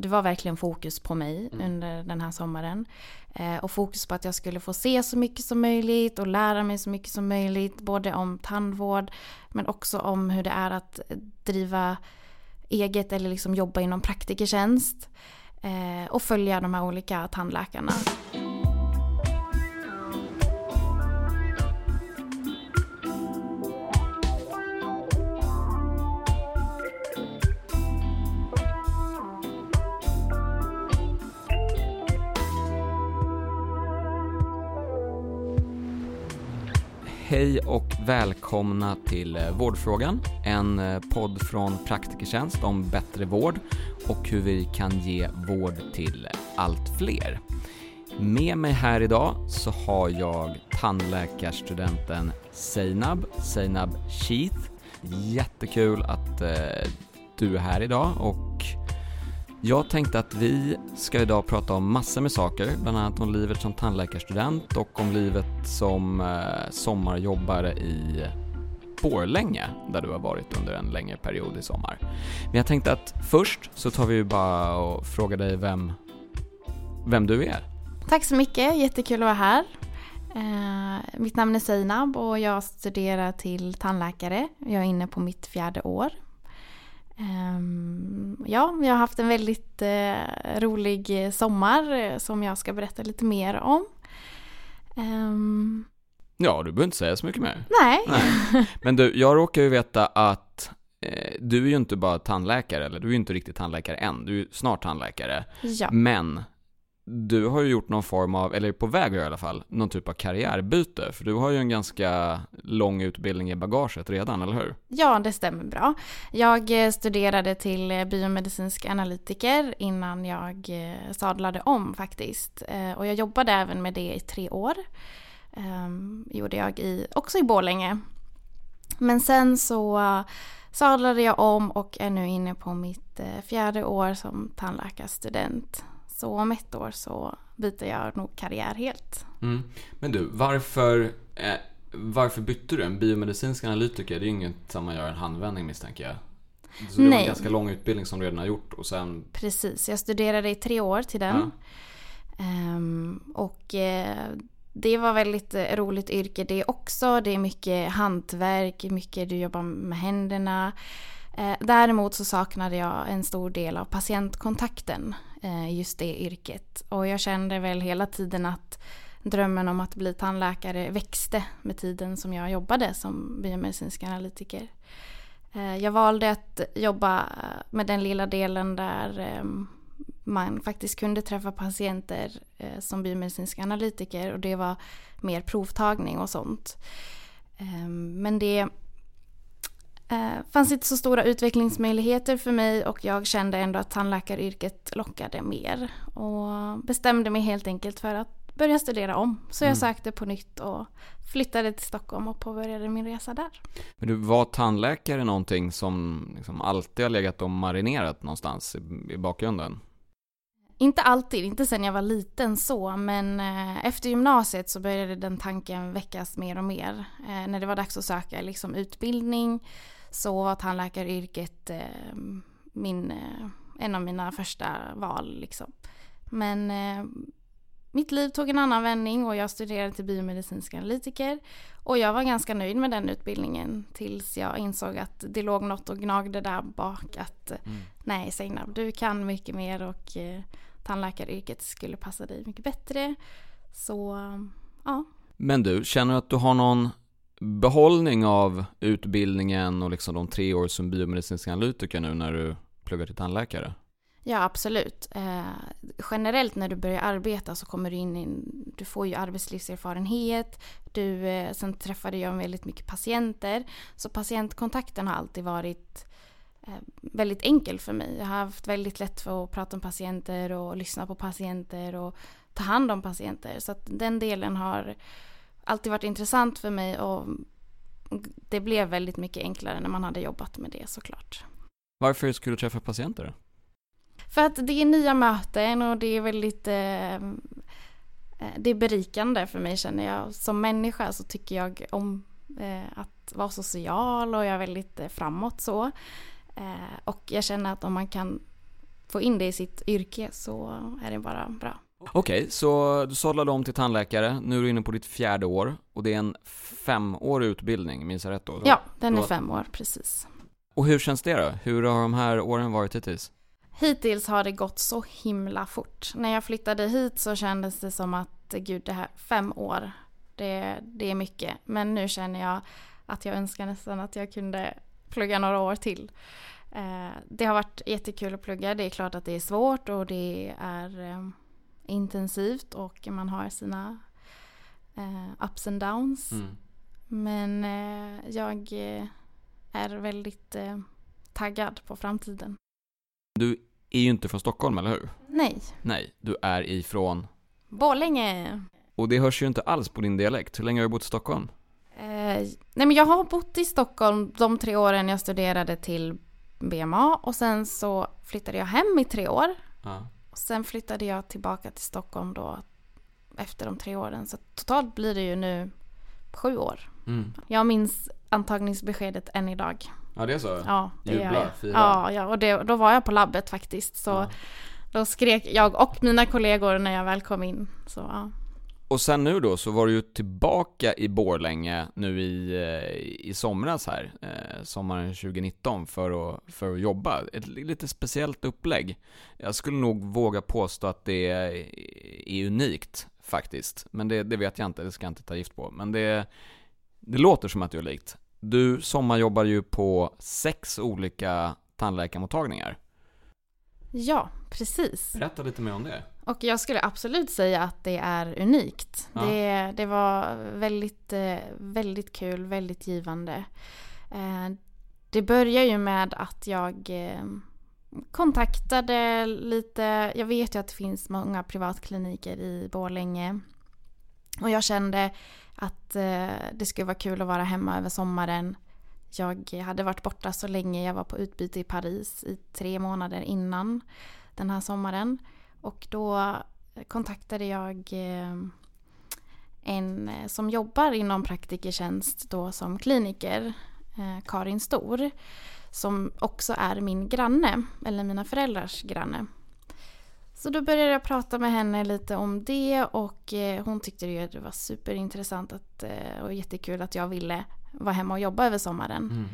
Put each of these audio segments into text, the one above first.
Det var verkligen fokus på mig Mm. under den här sommaren. Eh, och fokus på att jag skulle få se så mycket som möjligt och lära mig så mycket som möjligt. Både om tandvård men också om hur det är att driva eget eller liksom jobba inom praktikertjänst. Eh, och följa de här olika tandläkarna. Hej och välkomna till eh, Vårdfrågan, en eh, podd från Praktikertjänst om bättre vård och hur vi kan ge vård till allt fler. Med mig här idag så har jag tandläkarstudenten Seinab, Seinab Sheath. Jättekul att eh, du är här idag och jag tänkte att vi ska idag prata om massor med saker, bland annat om livet som tandläkarstudent och om livet som eh, sommarjobbare i Borlänge, där du har varit under en längre period i sommar. Men jag tänkte att först så tar vi ju bara och frågar dig vem, vem du är. Tack så mycket, jättekul att vara här. Eh, mitt namn är Seinab och jag studerar till tandläkare. Jag är inne på mitt fjärde år. Ehm, ja, jag har haft en väldigt eh, rolig sommar eh, som jag ska berätta lite mer om. Ehm, Ja, du behöver inte säga så mycket mer. nej, Nej. Men du, jag råkar ju veta att eh, du är ju inte bara tandläkare, eller du är ju inte riktigt tandläkare än, du är ju snart tandläkare. ja. Men du har ju gjort någon form av, eller är på väg i alla fall, någon typ av karriärbyte. För du har ju en ganska lång utbildning i bagaget redan, eller hur? ja, det stämmer bra. Jag eh, studerade till eh, biomedicinsk analytiker innan jag eh, sadlade om faktiskt. Och jag jobbade även med det i tre år. Ehm, gjorde jag i, också i Borlänge. Men sen så sadlade jag om och är nu inne på mitt fjärde år som tandläkarstudent. Så om ett år så byter jag nog karriär helt. Mm. Men du, varför, eh, varför bytte du? En biomedicinsk analytiker, det är ju inget som man gör en handvändning misstänker jag. Så det var en Nej. ganska lång utbildning som du redan har gjort och sen... Precis, jag studerade i tre år till den. Ehm, och eh, det var väldigt eh, roligt yrke det också. Det är mycket hantverk, mycket du jobbar med händerna. Eh, däremot så saknade jag en stor del av patientkontakten eh, i just det yrket. Och jag kände väl hela tiden att drömmen om att bli tandläkare växte med tiden som jag jobbade som biomedicinsk analytiker. Eh, Jag valde att jobba eh, med den lilla delen där ehm, man faktiskt kunde träffa patienter eh, som biomedicinsk analytiker och det var mer provtagning och sånt. Ehm, men det eh, fanns inte så stora utvecklingsmöjligheter för mig och jag kände ändå att tandläkaryrket lockade mer. Och bestämde mig helt enkelt för att börja studera om. Så jag Mm. sökte på nytt och flyttade till Stockholm och påbörjade min resa där. Men du, var tandläkare någonting som liksom alltid har legat och marinerat någonstans i, i bakgrunden? Inte alltid, inte sen jag var liten så, men eh, efter gymnasiet så började den tanken väckas mer och mer. Eh, när det var dags att söka liksom, utbildning så var tandläkaryrket eh, min, eh, en av mina första val. Liksom. Men eh, mitt liv tog en annan vändning och jag studerade till biomedicinsk analytiker. Och jag var ganska nöjd med den utbildningen tills jag insåg att det låg något och gnagde där bak. Att Mm. nej Seinab, du kan mycket mer och eh, tandläkaryrket skulle passa dig mycket bättre. Så ja, Men du, känner du att du har någon behållning av utbildningen och liksom de tre år som biomedicinsk analytiker nu när du pluggar till tandläkare? ja absolut. Eh, generellt när du börjar arbeta så kommer du in i du får ju arbetslivserfarenhet. Du, eh, sen träffade jag väldigt mycket patienter. Så patientkontakten har alltid varit eh, väldigt enkel för mig. Jag har haft väldigt lätt för att prata om patienter och lyssna på patienter och ta hand om patienter. Så att den delen har alltid varit intressant för mig och det blev väldigt mycket enklare när man hade jobbat med det såklart. Varför skulle du träffa patienter då? För att det är nya möten och det är väldigt eh, eh, det är berikande för mig känner jag. Som människa så tycker jag om eh, att vara social och jag är väldigt eh, framåt så. Eh, och jag känner att om man kan få in det i sitt yrke så är det bara bra. Okej, okay, så du sadlade om till tandläkare, nu är du inne på ditt fjärde år och det är en femårig utbildning, minns jag rätt då? Ja, den är fem år, precis. Och hur känns det då? Hur har de här åren varit hittills? Hittills har det gått så himla fort. När jag flyttade hit så kändes det som att, gud det här, fem år, det, det är mycket. Men nu känner jag att jag önskar nästan att jag kunde plugga några år till. Eh, det har varit jättekul att plugga. Det är klart att det är svårt och det är eh, intensivt och man har sina eh, ups and downs. Mm. Men jag är väldigt taggad på framtiden. Du är ju inte från Stockholm, eller hur? Nej. Nej, du är ifrån? Borlänge. Och det hörs ju inte alls på din dialekt. Hur länge har du bott i Stockholm? Eh, nej men jag har bott i Stockholm de tre åren jag studerade till BMA och sen så flyttade jag hem i tre år. Ja. Sen flyttade jag tillbaka till Stockholm då efter de tre åren. Så totalt blir det ju nu sju år. Mm. Jag minns antagningsbeskedet än idag. Ja det är så? Ja, det Jubla, gör jag. Ja, ja och det, då var jag på labbet faktiskt. Så ja. då skrek jag och mina kollegor när jag väl kom in. Så, ja. Och sen nu då så var du ju tillbaka i Borlänge nu i, eh, i somras här, eh, sommaren 2019 för att, för att jobba. Ett lite speciellt upplägg. Jag skulle nog våga påstå att det är, är unikt faktiskt. Men det, det, vet jag inte, det ska jag inte ta gift på. Men det, det låter som att det är likt. Du sommarjobbar ju på sex olika tandläkarmottagningar. Ja, precis. Berätta lite mer om det. Och jag skulle absolut säga att det är unikt. Ja. Det, det var väldigt, eh, väldigt kul, väldigt givande. Eh, det börjar ju med att jag eh, kontaktade lite, jag vet ju att det finns många privatkliniker i Borlänge. Och jag kände att det skulle vara kul att vara hemma över sommaren. Jag hade varit borta så länge, jag var på utbyte i Paris i tre månader innan den här sommaren. Och då kontaktade jag eh, en eh, som jobbar inom praktikertjänst då som kliniker, eh, Karin Stor, som också är min granne, eller mina föräldrars granne. Så då började jag prata med henne lite om det och hon tyckte det var superintressant att, och jättekul att jag ville vara hemma och jobba över sommaren. Mm.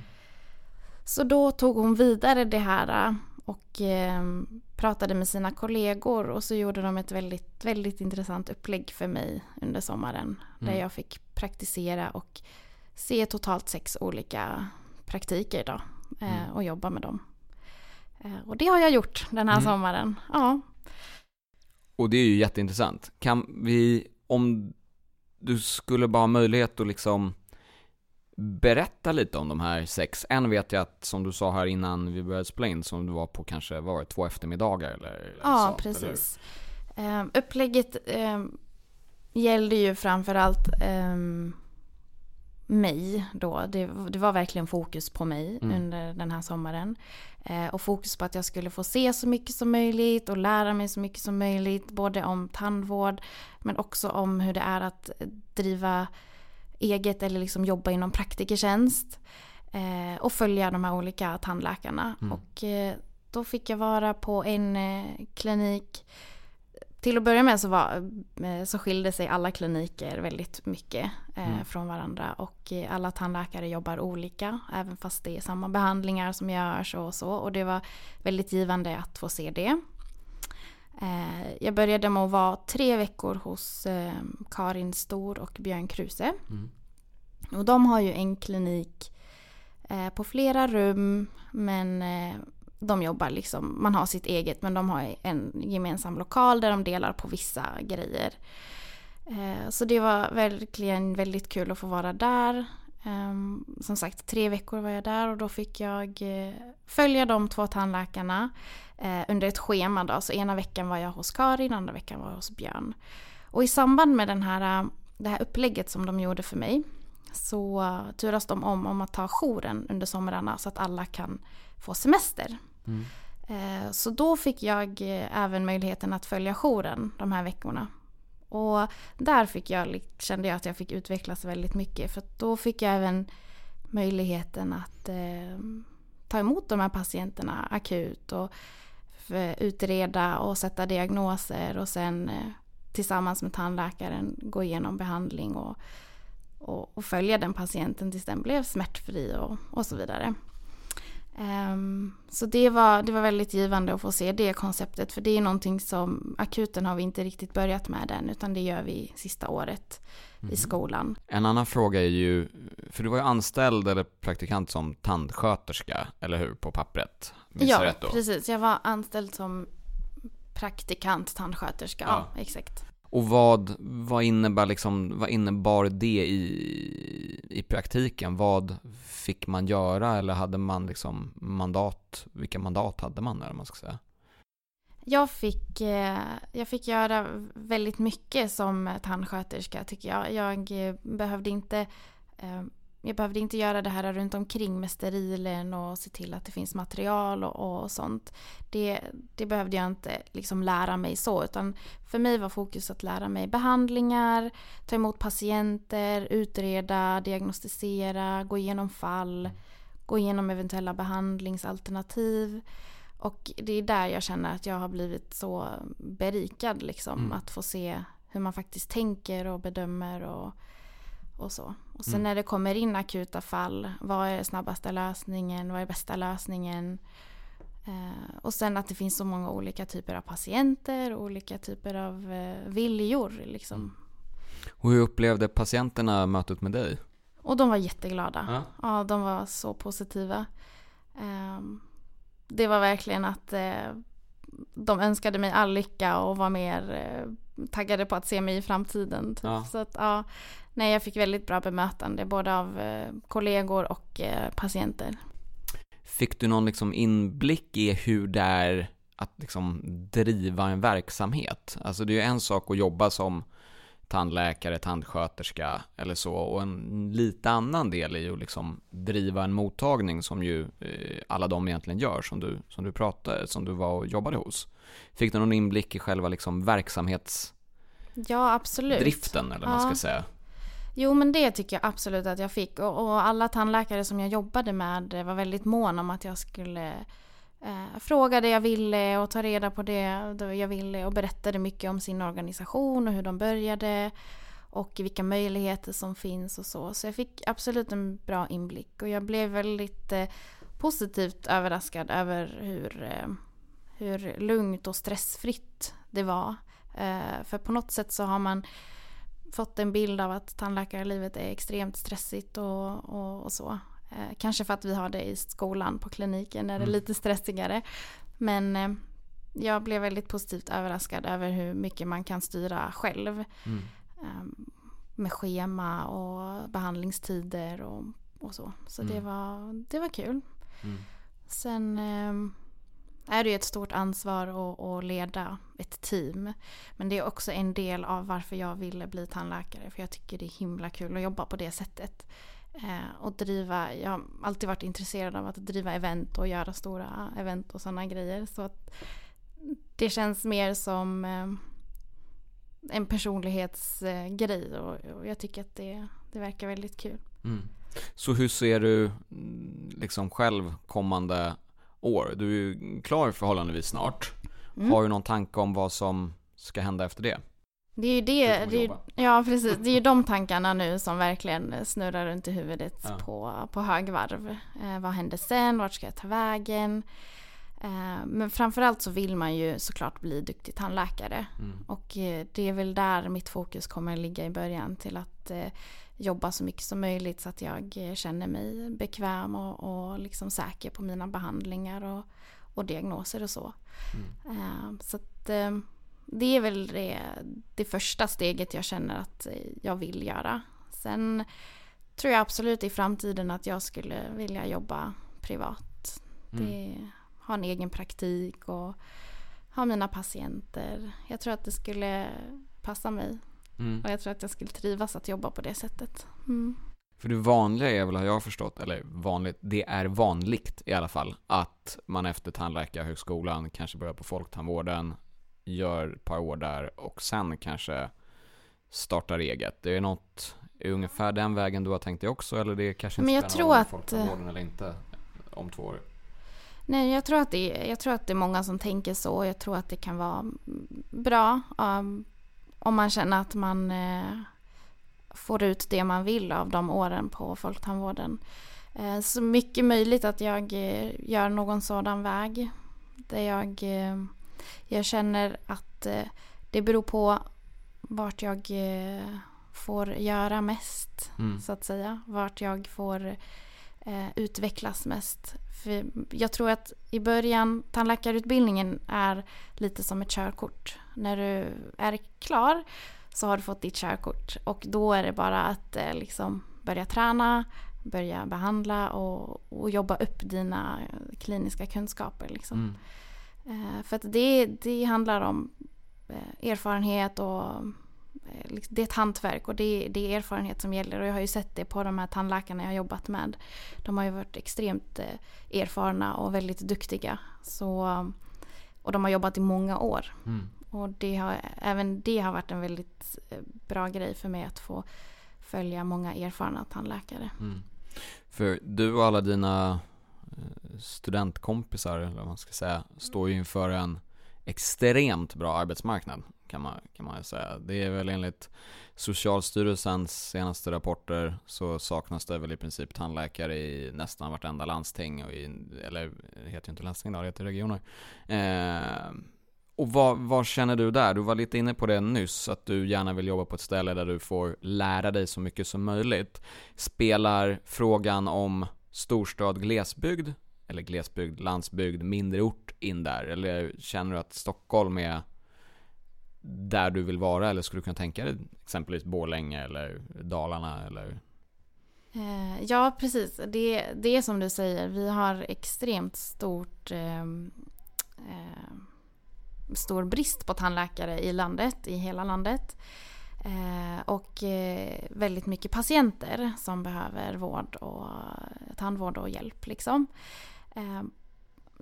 Så då tog hon vidare det här och eh, pratade med sina kollegor och så gjorde de ett väldigt, väldigt intressant upplägg för mig under sommaren. Mm. Där jag fick praktisera och se totalt sex olika praktiker då eh, mm. och jobba med dem. Eh, och det har jag gjort den här mm. sommaren. Ja. Och det är ju jätteintressant. Kan vi, om du skulle bara ha möjlighet att liksom berätta lite om de här sex. En vet jag att, som du sa här innan vi började spela in, som du var på kanske, var det två eftermiddagar eller? Ja, sånt, precis. Eller? Uh, upplägget uh, gällde ju framförallt um, mig då. Det, det, var verkligen fokus på mig mm. under den här sommaren. Uh, och fokus på att jag skulle få se så mycket som möjligt och lära mig så mycket som möjligt. Både om tandvård men också om hur det är att driva eget eller liksom jobba inom praktikertjänst. Eh, och följa de här olika tandläkarna. Mm. Och eh, då fick jag vara på en eh, klinik. Till att börja med så, var, eh, så skilde sig alla kliniker väldigt mycket eh, mm. från varandra. Och eh, alla tandläkare jobbar olika. Även fast det är samma behandlingar som görs och så. Och det var väldigt givande att få se det. Eh, jag började med att vara tre veckor hos eh, Karin Stor och Björn Kruse. Mm. Och de har ju en klinik eh, på flera rum men de jobbar liksom, man har sitt eget men de har en gemensam lokal där de delar på vissa grejer. Så det var verkligen väldigt kul att få vara där. Um, som sagt, tre veckor var jag där och då fick jag uh, följa de två tandläkarna uh, under ett schema. Då. Så ena veckan var jag hos Karin, andra veckan var jag hos Björn. Och i samband med den här, uh, det här upplägget som de gjorde för mig så turas de om om att ta jouren under somrarna så att alla kan få semester. Mm. Så då fick jag även möjligheten att följa jouren de här veckorna. Och där fick jag, kände jag att jag fick utvecklas väldigt mycket. För då fick jag även möjligheten att eh, ta emot de här patienterna akut och utreda och sätta diagnoser och sen eh, tillsammans med tandläkaren gå igenom behandling och, och, och följa den patienten tills den blev smärtfri och, och så vidare. Um, så det var, det var väldigt givande att få se det konceptet för det är någonting som akuten har vi inte riktigt börjat med än utan det gör vi sista året mm. i mhm. skolan. En annan fråga är ju, för du var ju anställd eller praktikant som tandsköterska, eller hur, på pappret? ja, precis. Jag var anställd som praktikant tandsköterska, ja, ja exakt. Och vad, vad, innebär liksom, vad innebar det i, i praktiken? Vad fick man göra eller hade man liksom mandat? Vilka mandat hade man eller man ska säga? Jag fick, eh, jag fick göra väldigt mycket som tandsköterska tycker jag. Jag eh, behövde inte eh, jag behövde inte göra det här runt omkring med sterilen och se till att det finns material och, och sånt. Det, det, behövde jag inte liksom lära mig så, utan för mig var fokus att lära mig behandlingar, ta emot patienter, utreda, diagnostisera, gå igenom fall, gå igenom eventuella behandlingsalternativ. Och det är där jag känner att jag har blivit så berikad, liksom, mm. att få se hur man faktiskt tänker och bedömer och och så. Och sen mm. när det kommer in akuta fall, vad är snabbaste lösningen, vad är bästa lösningen? Eh, och sen att det finns så många olika typer av patienter, olika typer av eh, viljor liksom. Mm. Och hur upplevde patienterna mötet med dig? Och de var jätteglada. Ja, ja de var så positiva. Eh, det var verkligen att eh, de önskade mig all lycka och var mer eh, taggade på att se mig i framtiden. Typ. Ja. Så att, ja, nej, jag fick väldigt bra bemötande både av eh, kollegor och eh, patienter. Fick du någon liksom inblick i hur det är att liksom driva en verksamhet? Alltså det är ju en sak att jobba som tandläkare, tandsköterska eller så och en lite annan del är ju att liksom driva en mottagning som ju eh, alla de egentligen gör som du, som du pratade, som du var och jobbade hos. Fick du någon inblick i själva liksom verksamhets Ja, absolut. Driften eller vad man ska säga. Jo, men det tycker jag absolut att jag fick. Och, och, alla tandläkare som jag jobbade med var väldigt måna om att jag skulle eh, fråga det jag ville och ta reda på det jag ville och berättade mycket om sin organisation och hur de började och vilka möjligheter som finns och så. Så jag fick absolut en bra inblick och jag blev väldigt eh, positivt överraskad över hur, eh, hur lugnt och stressfritt det var. Eh, för på något sätt så har man fått en bild av att tandläkarlivet är extremt stressigt och, och, och så. Eh, kanske för att vi har det i skolan på kliniken är det mm. lite stressigare. Men eh, jag blev väldigt positivt överraskad över hur mycket man kan styra själv. Mm. Eh, med schema och behandlingstider och, och så. Så mm. det, var, det var kul. Mm. Sen eh, är det ju ett stort ansvar att, att, leda ett team. Men det är också en del av varför jag ville bli tandläkare. För jag tycker det är himla kul att jobba på det sättet. Eh, och driva, jag har alltid varit intresserad av att driva event och göra stora event och sådana grejer. Så att det känns mer som eh, en personlighetsgrej och, och, jag tycker att det, det verkar väldigt kul. Mm. Så hur ser du mm, liksom själv kommande år. Du är ju klar förhållandevis snart. Mm. Har du någon tanke om vad som ska hända efter det? Det är ju det, det är, ja precis, det är ju de tankarna nu som verkligen snurrar runt i huvudet ja. på, på högvarv. Eh, vad händer sen? Vart ska jag ta vägen? Eh, men framförallt så vill man ju såklart bli duktig tandläkare. Mm. Och eh, det är väl där mitt fokus kommer ligga i början till att eh, jobba så mycket som möjligt så att jag känner mig bekväm och, och liksom säker på mina behandlingar och, och diagnoser och så. Mm. Så att, det är väl det, det första steget jag känner att jag vill göra. Sen tror jag absolut i framtiden att jag skulle vilja jobba privat. Mm. Det, ha en egen praktik och ha mina patienter. Jag tror att det skulle passa mig Mm. Och jag tror att jag skulle trivas att jobba på det sättet. Mm. För det vanliga är väl, har jag förstått, eller vanligt, det är vanligt i alla fall, att man efter tandläkarhögskolan kanske börjar på folktandvården, gör ett par år där och sen kanske startar eget. Det är något, är ungefär den vägen du har tänkt dig också, eller det är kanske inte Men jag tror att... folktandvården eller inte om två år? Nej, jag tror, att det, jag tror att det är många som tänker så. Jag tror att det kan vara bra um, om man känner att man uh, får ut det man vill av de åren på Folktandvården. Uh, så mycket möjligt att jag uh, gör någon sådan väg. Där jag, jag känner att det beror på vart jag får göra mest, mm. så att säga. Vart jag får utvecklas mest. För jag tror att i början, tandläkarutbildningen är lite som ett körkort. När du är klar så har du fått ditt körkort och då är det bara att eh, liksom börja träna, börja behandla och, och jobba upp dina kliniska kunskaper. Liksom. Mm. Eh, för att det, det handlar om eh, erfarenhet och Eh, det är ett hantverk och det, det, är erfarenhet som gäller. Och jag har ju sett det på de här tandläkarna jag har jobbat med. De har ju varit extremt eh, erfarna och väldigt duktiga. Så, och de har jobbat i många år. Mm. Och det har, även det har varit en väldigt eh, bra grej för mig att få följa många erfarna tandläkare. Mm. För du och alla dina studentkompisar, eller vad man ska säga, står ju inför en extremt bra arbetsmarknad kan man, kan man säga. Det är väl enligt Socialstyrelsens senaste rapporter så saknas det väl i princip tandläkare i nästan vartenda landsting, och i, eller det heter ju inte landsting då, det heter regioner. Eh, och vad, vad, känner du där? Du var lite inne på det nyss, att du gärna vill jobba på ett ställe där du får lära dig så mycket som möjligt. Spelar frågan om storstad, glesbygd, eller glesbygd, landsbygd, mindre ort in där? Eller känner du att Stockholm är där du vill vara eller skulle du kunna tänka dig exempelvis Borlänge eller Dalarna eller? Eh, ja, precis. Det, det är som du säger, vi har extremt stort eh, stor brist på tandläkare i landet, i hela landet. Eh, och eh, väldigt mycket patienter som behöver vård och tandvård och hjälp. Liksom. Eh,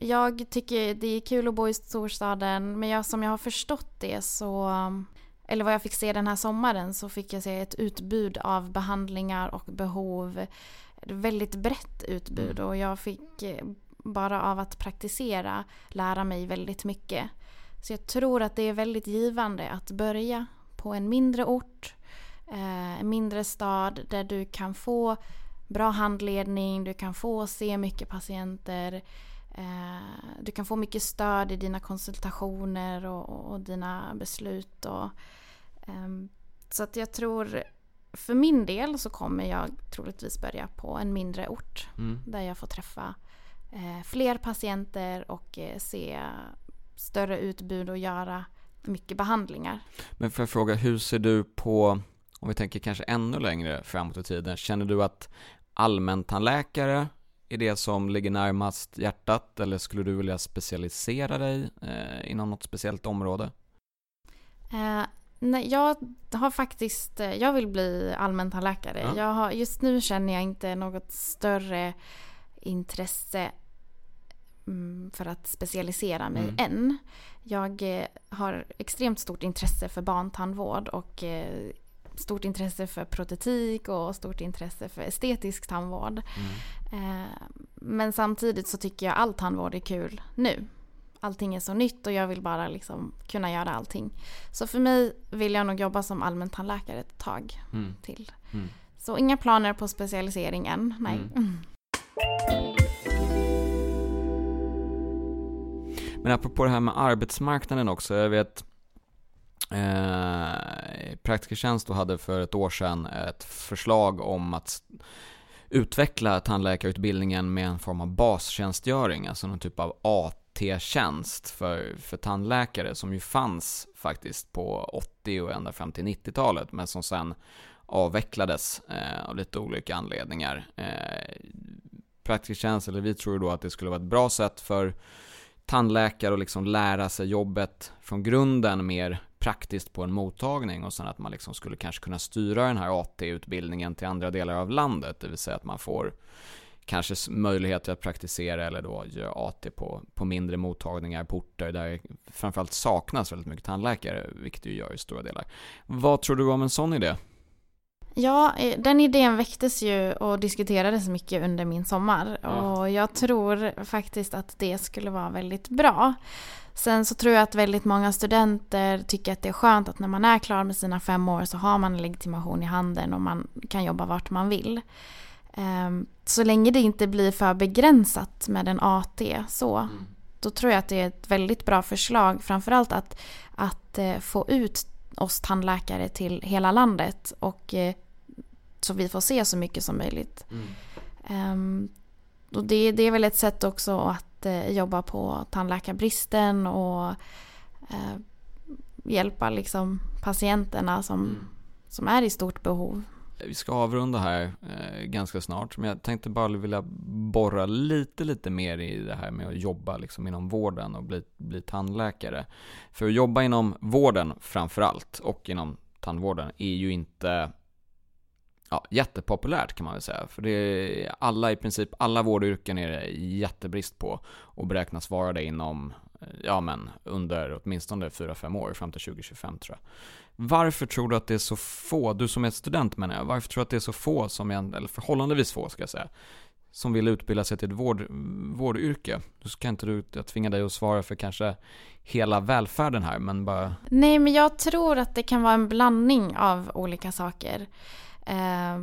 jag tycker det är kul att bo i storstaden men jag, som jag har förstått det så eller vad jag fick se den här sommaren så fick jag se ett utbud av behandlingar och behov. Ett väldigt brett utbud mm. och jag fick bara av att praktisera lära mig väldigt mycket. Så jag tror att det är väldigt givande att börja på en mindre ort, eh, en mindre stad där du kan få bra handledning, du kan få se mycket patienter Eh, du kan få mycket stöd i dina konsultationer och, och dina beslut. Och, eh, så att jag tror, för min del så kommer jag troligtvis börja på en mindre ort. Mm. Där jag får träffa eh, fler patienter och eh, se större utbud och göra mycket behandlingar. Men får jag fråga, hur ser du på, om vi tänker kanske ännu längre framåt i tiden, känner du att allmäntandläkare är det som ligger närmast hjärtat eller skulle du vilja specialisera dig eh, inom något speciellt område? Eh, nej, jag har faktiskt, eh, jag vill bli allmäntandläkare. Ja. Jag har, just nu känner jag inte något större intresse mm, för att specialisera mig mm. än. Jag eh, har extremt stort intresse för barntandvård och eh, stort intresse för protetik och stort intresse för estetisk tandvård. Mm. Eh, men samtidigt så tycker jag all tandvård är kul nu. Allting är så nytt och jag vill bara liksom kunna göra allting. Så för mig vill jag nog jobba som allmäntandläkare ett tag mm. till. Mm. Så inga planer på specialisering än, nej. Mm. Men apropå det här med arbetsmarknaden också, jag vet Eh, Praktikertjänst hade för ett år sedan ett förslag om att utveckla tandläkarutbildningen med en form av bastjänstgöring, alltså någon typ av AT-tjänst för, för tandläkare som ju fanns faktiskt på 80 och ända fram till 90-talet men som sen avvecklades eh, av lite olika anledningar. Eh, tjänst, eller vi tror då att det skulle vara ett bra sätt för tandläkare att liksom lära sig jobbet från grunden mer praktiskt på en mottagning och sen att man liksom skulle kanske kunna styra den här AT-utbildningen till andra delar av landet, det vill säga att man får kanske möjlighet att praktisera eller då göra AT på, på mindre mottagningar på orter där framförallt saknas väldigt mycket tandläkare, vilket det ju gör i stora delar. Vad tror du om en sån idé? Ja, eh, den idén väcktes ju och diskuterades mycket under min sommar. Ja. Och jag tror faktiskt att det skulle vara väldigt bra. Sen så tror jag att väldigt många studenter tycker att det är skönt att när man är klar med sina fem år så har man legitimation i handen och man kan jobba vart man vill. Ehm, så länge det inte blir för begränsat med en AT så, mm. då tror jag att det är ett väldigt bra förslag. Framförallt att, att eh, få ut oss tandläkare till hela landet och eh, så vi får se så mycket som möjligt. Mm. Um, och det, det, är väl ett sätt också att eh, jobba på tandläkarbristen och eh, hjälpa liksom patienterna som, mm. som är i stort behov. Vi ska avrunda här eh, ganska snart, men jag tänkte bara vilja borra lite, lite mer i det här med att jobba liksom inom vården och bli, bli tandläkare. För att jobba inom vården framför allt och inom tandvården är ju inte ja, jättepopulärt kan man väl säga. För det är alla, i princip alla vårdyrken är det jättebrist på och beräknas vara det inom, eh, ja men under åtminstone 4-5 år fram till 2025 tror jag. Varför tror du att det är så få, du som är student menar jag, varför tror du att det är så få som, eller förhållandevis få ska jag säga, som vill utbilda sig till ett vård, vårdyrke? Du ska inte du, jag tvinga dig att svara för kanske hela välfärden här, men bara... Nej, men jag tror att det kan vara en blandning av olika saker. Eh,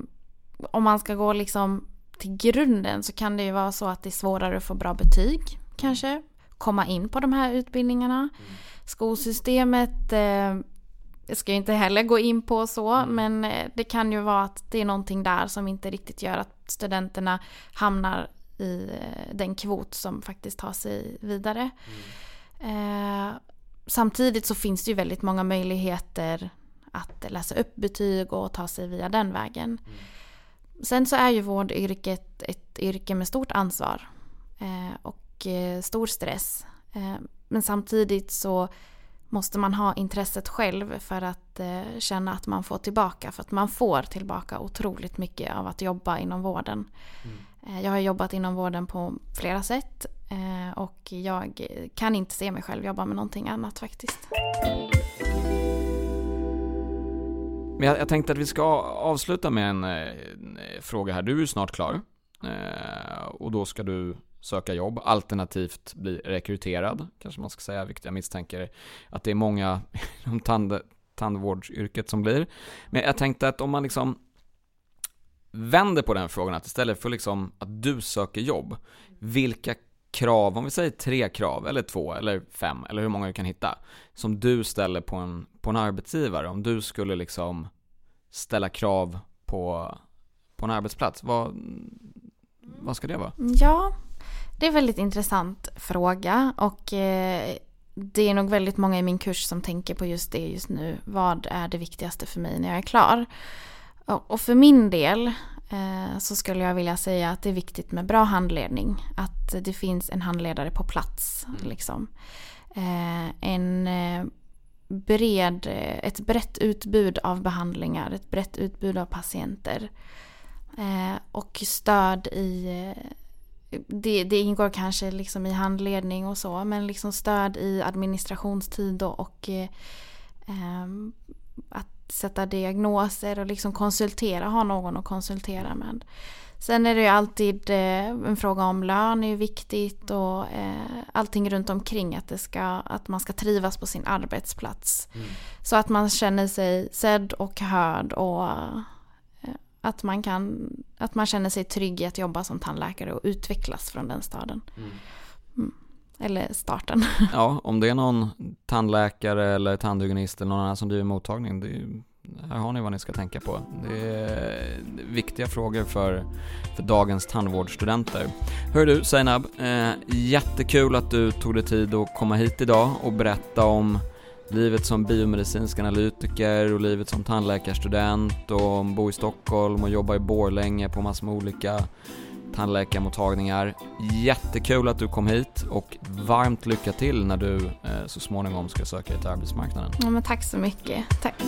om man ska gå liksom till grunden så kan det ju vara så att det är svårare att få bra betyg kanske. Komma in på de här utbildningarna. Mm. Skolsystemet eh, jag ska inte heller gå in på så, mm. men eh, det kan ju vara att det är någonting där som inte riktigt gör att studenterna hamnar i eh, den kvot som faktiskt tar sig vidare. Mm. Eh, samtidigt så finns det ju väldigt många möjligheter att läsa upp betyg och ta sig via den vägen. Mm. Sen så är ju vårdyrket ett yrke med stort ansvar eh, och eh, stor stress. Eh, men samtidigt så måste man ha intresset själv för att eh, känna att man får tillbaka. För att man får tillbaka otroligt mycket av att jobba inom vården. Mm. Eh, jag har jobbat inom vården på flera sätt eh, och jag kan inte se mig själv jobba med någonting annat faktiskt. Men jag, jag tänkte att vi ska avsluta med en, en fråga här. Du är snart klar. och då ska du söka jobb, alternativt bli rekryterad, kanske man ska säga, vilket jag misstänker att det är många inom tand, tandvårdsyrket som blir. Men jag tänkte att om man liksom vänder på den frågan, att istället för liksom att du söker jobb, vilka krav, om vi säger tre krav, eller två, eller fem, eller hur många du kan hitta, som du ställer på en, på en arbetsgivare, om du skulle liksom ställa krav på, på en arbetsplats, vad, vad ska det vara? Ja, det är en väldigt intressant fråga och eh, det är nog väldigt många i min kurs som tänker på just det just nu. Vad är det viktigaste för mig när jag är klar? Och för min del eh, så skulle jag vilja säga att det är viktigt med bra handledning. Att det finns en handledare på plats. Mm. Liksom. Eh, en bred, ett brett utbud av behandlingar, ett brett utbud av patienter. Och stöd i det, det ingår kanske liksom i handledning och så, men liksom stöd i administrationstid och, eh, att sätta diagnoser och liksom konsultera, ha någon att konsultera med. Sen är det ju alltid eh, en fråga om lön är ju viktigt och eh, allting runt omkring att, det ska, att man ska trivas på sin arbetsplats. Mm. Så att man känner sig sedd och hörd och att man, kan, att man känner sig trygg i att jobba som tandläkare och utvecklas från den staden. Mm. Mm. Eller starten. Ja, om det är någon tandläkare eller tandhygienist eller någon annan som driver mottagning, det är, här har ni vad ni ska tänka på. Det är viktiga frågor för, för dagens tandvårdsstudenter. Hör du Zainab, eh, jättekul att du tog dig tid att komma hit idag och berätta om livet som biomedicinsk analytiker och livet som tandläkarstudent och bo i Stockholm och jobba i Borlänge på massor med olika tandläkarmottagningar. Jättekul att du kom hit och varmt lycka till när du eh, så småningom ska söka dig till arbetsmarknaden. Ja, men tack så mycket. Tack.